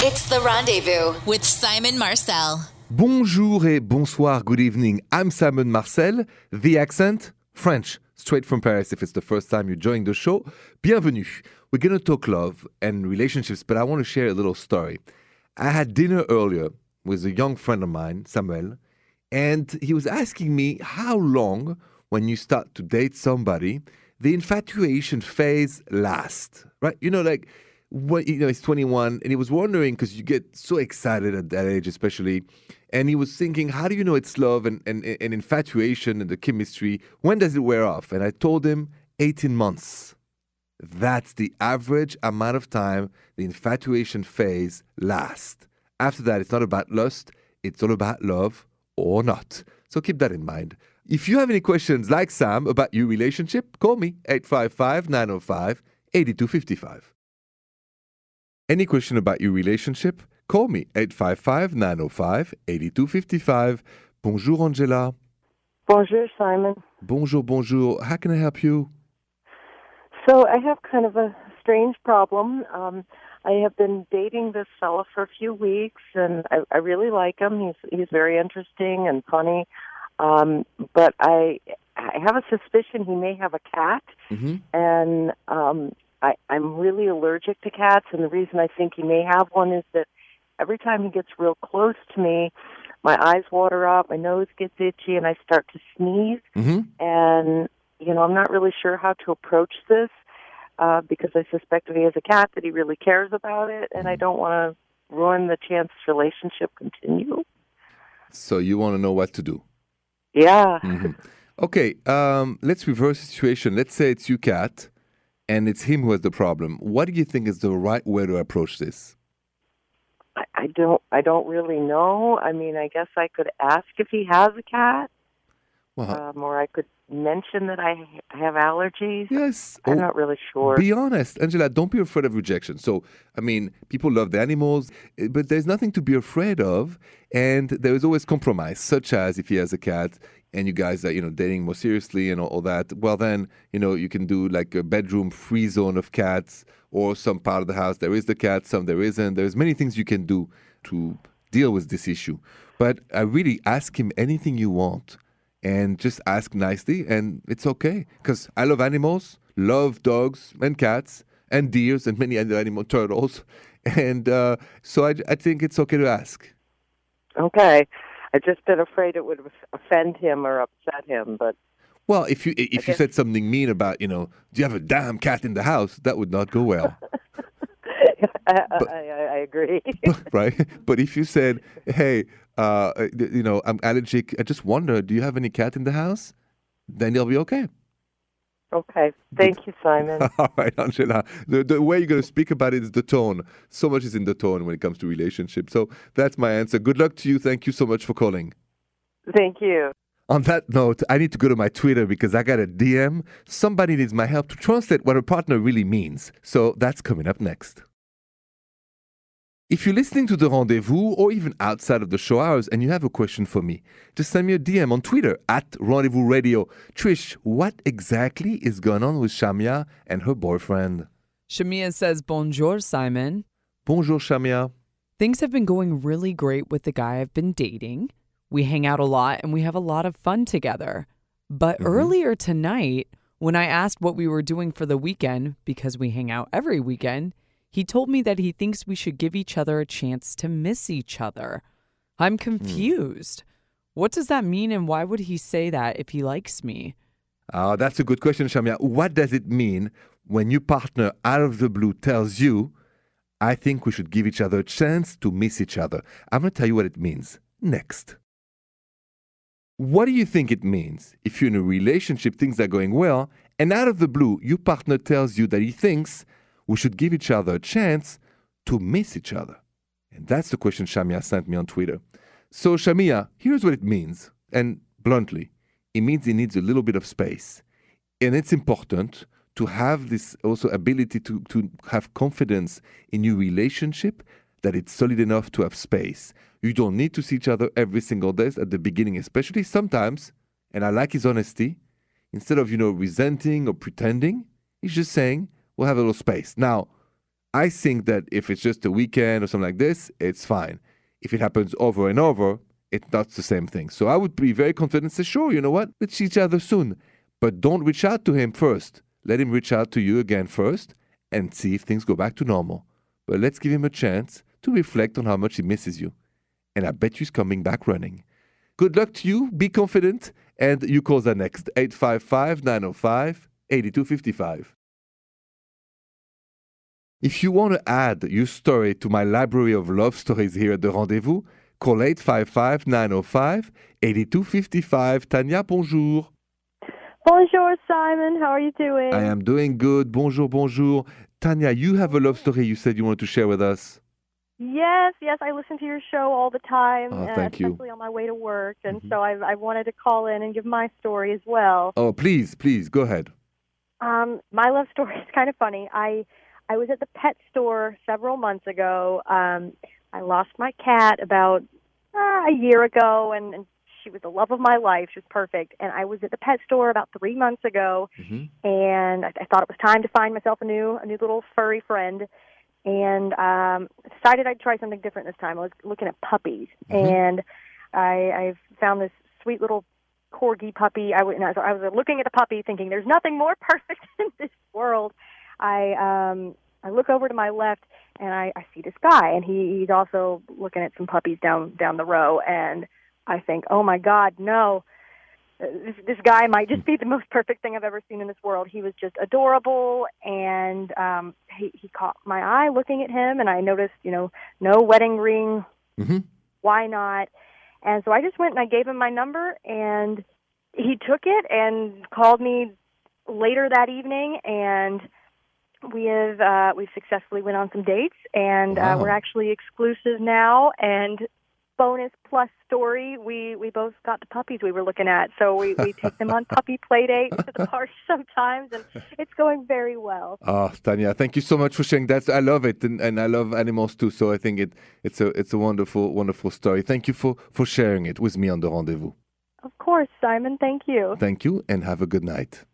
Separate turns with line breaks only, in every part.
It's the rendezvous with Simon Marcel.
Bonjour et bonsoir, good evening. I'm Simon Marcel. The accent? French, straight from Paris if it's the first time you're joining the show. Bienvenue. We're going to talk love and relationships, but I want to share a little story. I had dinner earlier with a young friend of mine, Samuel, and he was asking me how long, when you start to date somebody, the infatuation phase lasts, right? You know, like what you know, he's 21, and he was wondering because you get so excited at that age, especially. And he was thinking, how do you know it's love and, and, and infatuation and the chemistry? When does it wear off? And I told him 18 months. That's the average amount of time the infatuation phase lasts. After that, it's not about lust, it's all about love or not. So keep that in mind. If you have any questions like Sam about your relationship, call me 855 905 8255. Any question about your relationship, call me 855 905 8255. Bonjour, Angela.
Bonjour, Simon.
Bonjour, bonjour. How can I help you?
So I have kind of a strange problem. Um, I have been dating this fella for a few weeks, and I, I really like him. He's he's very interesting and funny. Um, but I I have a suspicion he may have a cat,
Mm-hmm.
and um, I, I'm really allergic to cats. And the reason I think he may have one is that every time he gets real close to me, my eyes water up, my nose gets itchy, and I start to sneeze.
Mm-hmm.
And you know, I'm not really sure how to approach this uh, because I suspect if he has a cat that he really cares about it, and I don't want to ruin the chance relationship continue.
So you want to know what to do?
Yeah.
Mhm. Okay, um, let's reverse the situation. Let's say it's you, cat, and it's him who has the problem. What do you think is the right way to approach this?
I, I don't. I don't really know. I mean, I guess I could ask if he has a cat,
Well,
um, or I could mention that I have allergies.
yes.
I'm
Oh,
not really sure.
Be honest, Angela. Don't be afraid of rejection. So, I mean, people love the animals, eh, but there's nothing to be afraid of, and there is always compromise, such as if he has a cat and you guys are, you know, dating more seriously and all, all that. Well, then, you know, you can do like a bedroom free zone of cats, or some part of the house there is the cat, some there isn't. There's many things you can do to deal with this issue. But I really ask him anything you want and just ask nicely, and it's okay. Because I love animals, love dogs and cats and deers and many other animal turtles, and uh, so I, I think it's okay to ask.
Okay. I've just been afraid it would offend him or upset him, but
Well, if you if you said something mean about you know, do you have a damn cat in the house? That would not go well,
I, I, I agree.
right? But if you said, hey, uh, you know, I'm allergic. I just wonder, do you have any cat in the house? Then you'll be okay.
Okay. Thank you, Simon.
All right, Angela. The, the way you're going to speak about it is the tone. So much is in the tone when it comes to relationships. So that's my answer. Good luck to you. Thank you so much for calling.
Thank you.
On that note, I need to go to my Twitter because I got a DM. Somebody needs my help to translate what a partner really means. So that's coming up next. If you're listening to the rendezvous or even outside of the show hours and you have a question for me, just send me a DM on Twitter at Rendezvous Radio. Trish, what exactly is going on with Shamia and her boyfriend?
Shamia says, Bonjour, Simon.
Bonjour, Shamia.
Things have been going really great with the guy I've been dating. We hang out a lot and we have a lot of fun together. But mm-hmm. earlier tonight, when I asked what we were doing for the weekend, because we hang out every weekend, he told me that he thinks we should give each other a chance to miss each other. I'm hmm. confused. What does that mean and why would he say that if he likes me?
Oh, that's a good question, Shamia. What does it mean when your partner out of the blue tells you, I think we should give each other a chance to miss each other? I'm going to tell you what it means next. What do you think it means if you're in a relationship, things are going well, and out of the blue, your partner tells you that he thinks we should give each other a chance to miss each other? And that's the question Shamia sent me on Twitter. So, Shamia, here's what it means. And bluntly, it means he needs a little bit of space. And it's important to have this also ability to, to have confidence in your relationship that it's solid enough to have space. You don't need to see each other every single day at the beginning, especially sometimes. And I like his honesty. Instead of, you know, resenting or pretending, he's just saying, we'll have a little space. Now, I think that if it's just a weekend or something like this, it's fine. If it happens over and over, it's not the same thing. So I would be very confident say, sure, you know what? Let's see each other soon. But don't reach out to him first. Let him reach out to you again first and see if things go back to normal. But let's give him a chance to reflect on how much he misses you. And I bet he's coming back running. Good luck to you. Be confident. And you call the next 855 905 8255. If you want to add your story to my library of love stories here at the rendezvous, call 855 905 8255. Tanya, bonjour.
Bonjour, Simon. How are you doing?
I am doing good. Bonjour, bonjour. Tanya, you have a love story you said you wanted to share with us.
Yes, yes, I listen to your show all the time,
Oh,
uh,
thank you.
especially on my way to work, and
Mhm.
so I, I wanted to call in and give my story as well.
Oh, please, please, go ahead.
Um, my love story is kind of funny. I I was at the pet store several months ago. Um, I lost my cat about uh, a year ago, and, and she was the love of my life. She was perfect, and I was at the pet store about three months ago,
Mhm.
and I, I thought it was time to find myself a new a new little furry friend. And um, decided I'd try something different this time. I was looking at puppies,
Mhm.
and I, I found this sweet little corgi puppy. I and I was I was looking at the puppy, thinking, "There's nothing more perfect in this world." I um, I look over to my left, and I, I see this guy, and he, he's also looking at some puppies down down the row, and I think, "Oh my God, no!" This, this guy might just be the most perfect thing I've ever seen in this world. He was just adorable, and um, he, he caught my eye looking at him, and I noticed, you know, no wedding ring,
Mhm.
why not? And so I just went and I gave him my number, and he took it and called me later that evening, and we have uh, we've successfully went on some dates, and
Wow.
uh, we're actually exclusive now. And bonus plus story, we we both got the puppies we were looking at, so we we take them on puppy play dates to the park sometimes, and it's going very well.
Oh, Tanya, thank you so much for sharing that. I love it, and, and I love animals too. So I think it it's a it's a wonderful wonderful story. Thank you for for sharing it with me on the rendezvous.
Of course, Simon. Thank you.
Thank you, and have a good night.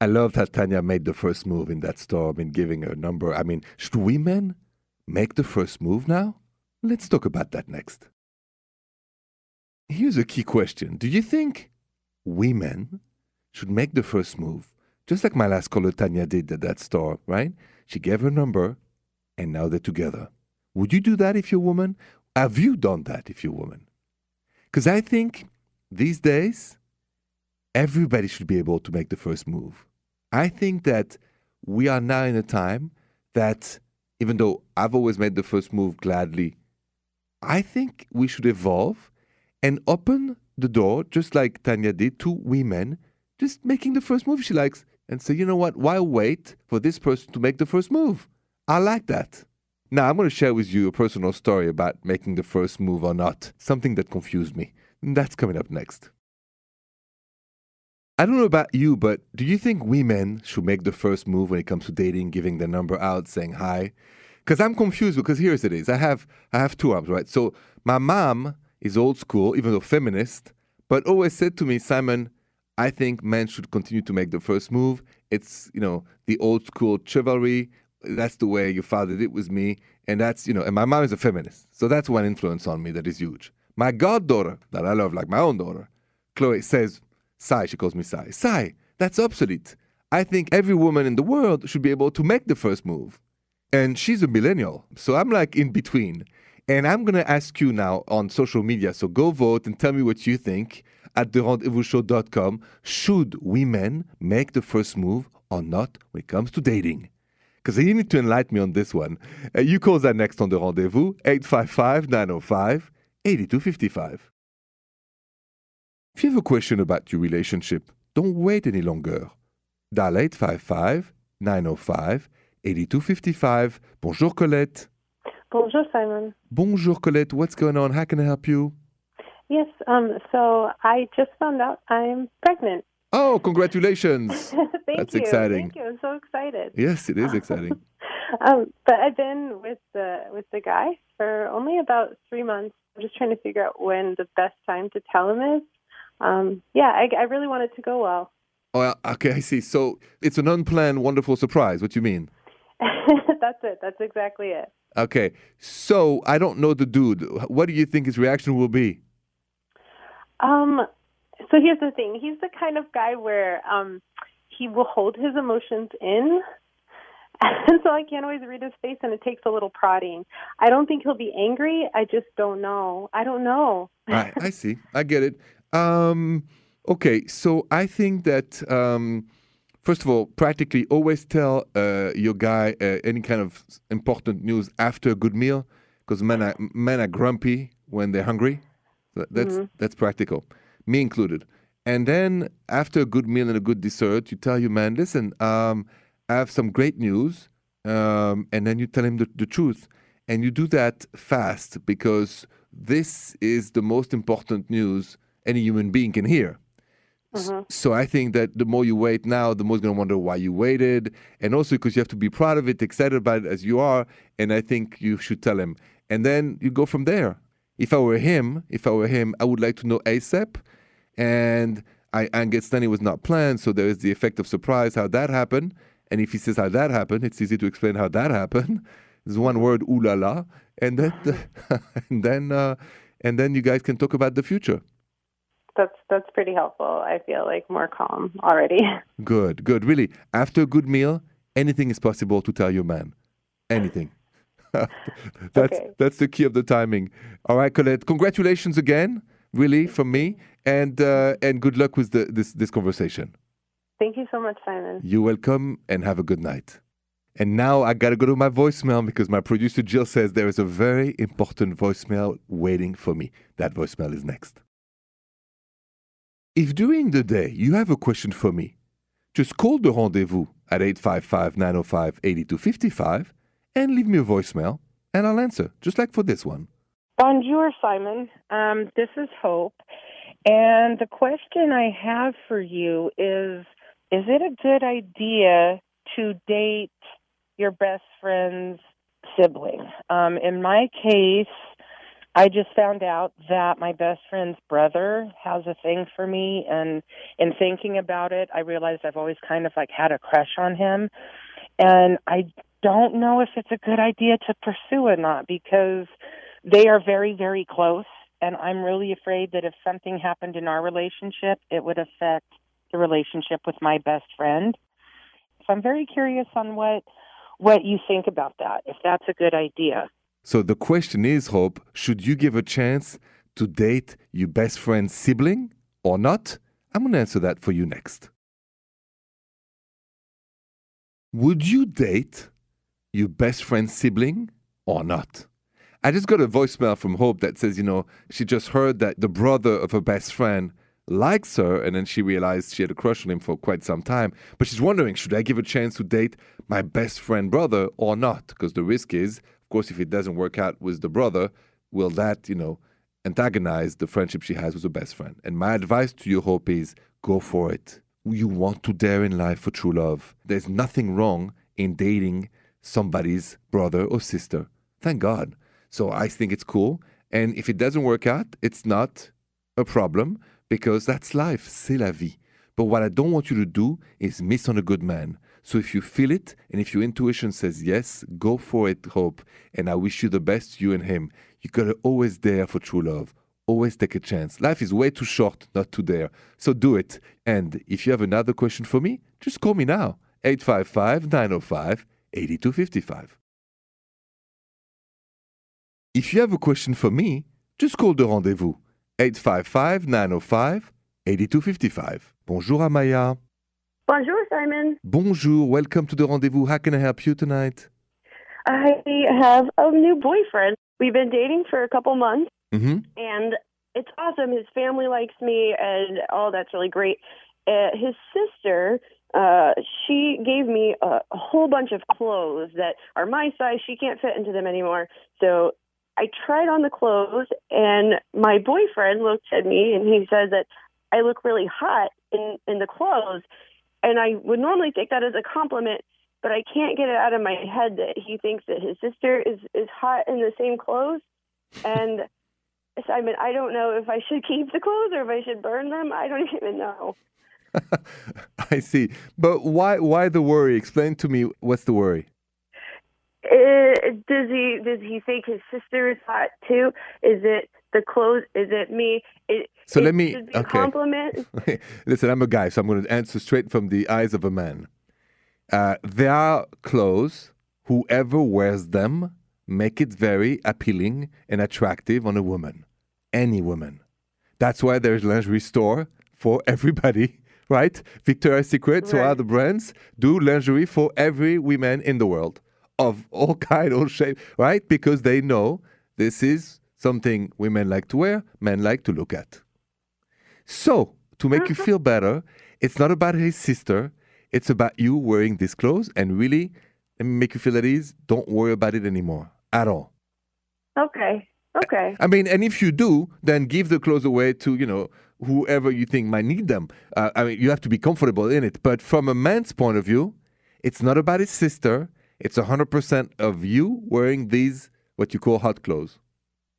I love that Tanya made the first move in that store. I mean, giving her number. I mean, should women make the first move now? Let's talk about that next. Here's a key question Do you think women should make the first move? Just like my last caller Tanya did at that store, right? She gave her number, and now they're together. Would you do that if you're a woman? Have you done that if you're a woman? Because I think these days, everybody should be able to make the first move. I think that we are now in a time that, even though I've always made the first move gladly, I think we should evolve and open the door, just like Tanya did, to women just making the first move she likes and say, you know what, why wait for this person to make the first move? I like that. Now, I'm going to share with you a personal story about making the first move or not, something that confused me. That's coming up next. I don't know about you, but do you think women should make the first move when it comes to dating, giving their number out, saying hi? Because I'm confused because here's it is. I have I have two arms, right? So my mom is old school, even though feminist, but always said to me, Simon, I think men should continue to make the first move. It's, you know, the old school chivalry. That's the way your father did with me. And that's, you know, and my mom is a feminist. So that's one influence on me that is huge. My goddaughter, that I love like my own daughter, Chloe says, Sai, she calls me Sai. Sai, that's obsolete. I think every woman in the world should be able to make the first move. And she's a millennial. So I'm like in between. And I'm going to ask you now on social media. So go vote and tell me what you think at therendezvousshow.com. Should women make the first move or not when it comes to dating? Because you need to enlighten me on this one. Uh, you call that next on the rendezvous, 855 905 8255. If you have a question about your relationship, don't wait any longer. Dial 855 905 8255. Bonjour, Colette.
Bonjour, Simon.
Bonjour, Colette. What's going on? How can I help you?
Yes, um, so I just found out I'm pregnant.
Oh, congratulations.
Thank
That's
you.
exciting.
Thank you. I'm so excited.
yes, it is exciting.
um, but I've been with the with the guy for only about three months. I'm just trying to figure out when the best time to tell him is. Um, yeah, I, I really want it to go well.
Oh, okay, I see. So it's an unplanned, wonderful surprise. What do you mean?
That's it. That's exactly it.
Okay. So I don't know the dude. What do you think his reaction will be?
Um, so here's the thing. He's the kind of guy where um, he will hold his emotions in. And so I can't always read his face, and it takes a little prodding. I don't think he'll be angry. I just don't know. I don't know.
Right. I see. I get it. Um, okay. So I think that. Um, First of all, practically always tell uh, your guy uh, any kind of important news after a good meal, because men are men are grumpy when they're hungry. That's
Mm-hmm.
that's practical, me included. And then after a good meal and a good dessert, you tell your man, listen, um, I have some great news, um, and then you tell him the, the truth, and you do that fast because this is the most important news any human being can hear. S- So I think that the more you wait now, the more he's going to wonder why you waited, and also because you have to be proud of it, excited about it as you are. And I think you should tell him, and then you go from there. If I were him, if I were him, I would like to know ASAP. And I understand it was not planned, so there is the effect of surprise how that happened. And if he says how that happened, it's easy to explain how that happened. There's one word, ooh la la, and then and then uh, and then you guys can talk about the future.
That's that's pretty helpful. I feel like more calm already.
Good, good. Really, after a good meal, anything is possible to tell your man. Anything. that's
Okay.
that's the key of the timing. All right, Colette. Congratulations again, really, from me, and uh, and good luck with the, this this conversation.
Thank you so much, Simon.
You're welcome, and have a good night. And now I gotta go to my voicemail because my producer Jill says there is a very important voicemail waiting for me. That voicemail is next. If during the day you have a question for me, just call the rendezvous at 855 905 8255 and leave me a voicemail, and I'll answer, just like for this one.
Bonjour, Simon. Um, this is Hope. And the question I have for you is Is it a good idea to date your best friend's sibling? Um, in my case, I just found out that my best friend's brother has a thing for me. And in thinking about it, I realized I've always kind of like had a crush on him. And I don't know if it's a good idea to pursue or not because they are very, very close. And I'm really afraid that if something happened in our relationship, it would affect the relationship with my best friend. So I'm very curious on what what you think about that, if that's a good idea.
So the question is, Hope, should you give a chance to date your best friend's sibling or not? I'm going to answer that for you next. Would you date your best friend's sibling or not? I just got a voicemail from Hope that says, you know, she just heard that the brother of her best friend likes her, and then she realized she had a crush on him for quite some time. But she's wondering, should I give a chance to date my best friend brother or not? Because the risk is, course, if it doesn't work out with the brother, will that, you know, antagonize the friendship she has with her best friend? And my advice to you, Hope, is go for it. You want to dare in life for true love. There's nothing wrong in dating somebody's brother or sister. Thank God. So I think it's cool. And if it doesn't work out, it's not a problem because that's life. C'est la vie. But what I don't want you to do is miss on a good man. So if you feel it and if your intuition says yes, go for it, Hope. And I wish you the best, you and him. You gotta always dare for true love. Always take a chance. Life is way too short not to dare. So do it. And if you have another question for me, just call me now. 855 905 8255. If you have a question for me, just call the rendezvous 855 905 8255. Bonjour, Amaya.
Bonjour, Simon.
Bonjour, welcome to the rendezvous. How can I help you tonight?
I have a new boyfriend. We've been dating for a couple months,
Mm-hmm.
and it's awesome. His family likes me, and oh, that's really great. Uh, his sister, uh, she gave me a, a whole bunch of clothes that are my size. She can't fit into them anymore. So I tried on the clothes, and my boyfriend looked at me and he said that I look really hot in in the clothes. And I would normally take that as a compliment, but I can't get it out of my head that he thinks that his sister is is hot in the same clothes. And Simon, I don't know if I should keep the clothes or if I should burn them. I don't even know.
I see. But why why the worry? Explain to me what's the worry?
Uh, does he does he think his sister is hot too? Is it the clothes? Is it me? It,
So
it
let me- okay.
compliment.
Listen, I'm a guy, so I'm going to answer straight from the eyes of a man. Uh, there are clothes, whoever wears them, make it very appealing and attractive on a woman, any woman. That's why there's lingerie store for everybody, right? Victoria's Secret, so
Right.
other brands do lingerie for every woman in the world of all kind, all shape, right? Because they know this is something women like to wear, men like to look at. So, to make you feel better, it's not about his sister. It's about you wearing these clothes and really let me make you feel at ease. Don't worry about it anymore at all.
Okay. Okay.
I mean, and if you do, then give the clothes away to, you know, whoever you think might need them. Uh, I mean, you have to be comfortable in it. But from a man's point of view, it's not about his sister. It's 100% of you wearing these, what you call hot clothes.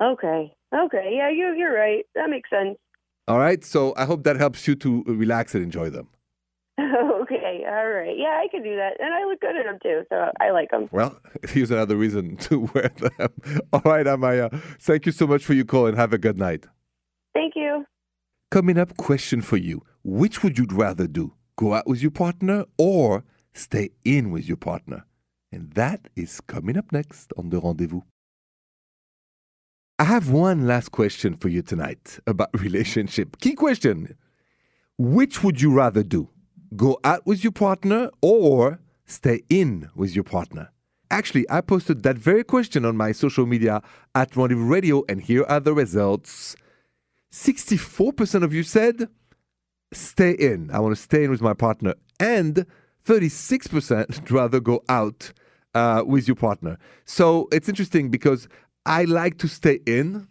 Okay. Okay. Yeah, you you're right. That makes sense.
All right. So I hope that helps you to relax and enjoy them.
okay. All right. Yeah, I can do that, and I look good in them too, so I like them.
Well, here's another reason to wear them. All right, Amaya. Thank you so much for your call and have a good night.
Thank you.
Coming up, question for you. Which would you rather do? Go out with your partner or stay in with your partner? And that is coming up next on the rendezvous. I have one last question for you tonight about relationship. Key question. Which would you rather do? Go out with your partner or stay in with your partner? Actually, I posted that very question on my social media at Rendezvous Radio, and here are the results. 64% of you said stay in. I want to stay in with my partner. And 36% rather go out uh, with your partner. So it's interesting because I like to stay in,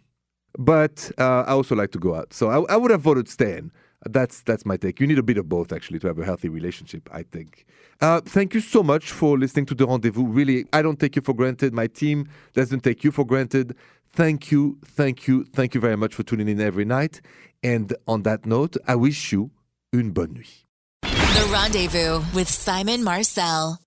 but uh, I also like to go out. So I, I would have voted stay in. That's that's my take. You need a bit of both actually to have a healthy relationship. I think. Uh, thank you so much for listening to the rendezvous. Really, I don't take you for granted. My team doesn't take you for granted. Thank you, thank you, thank you very much for tuning in every night. And on that note, I wish you une bonne nuit.
The Rendezvous with Simon Marcel.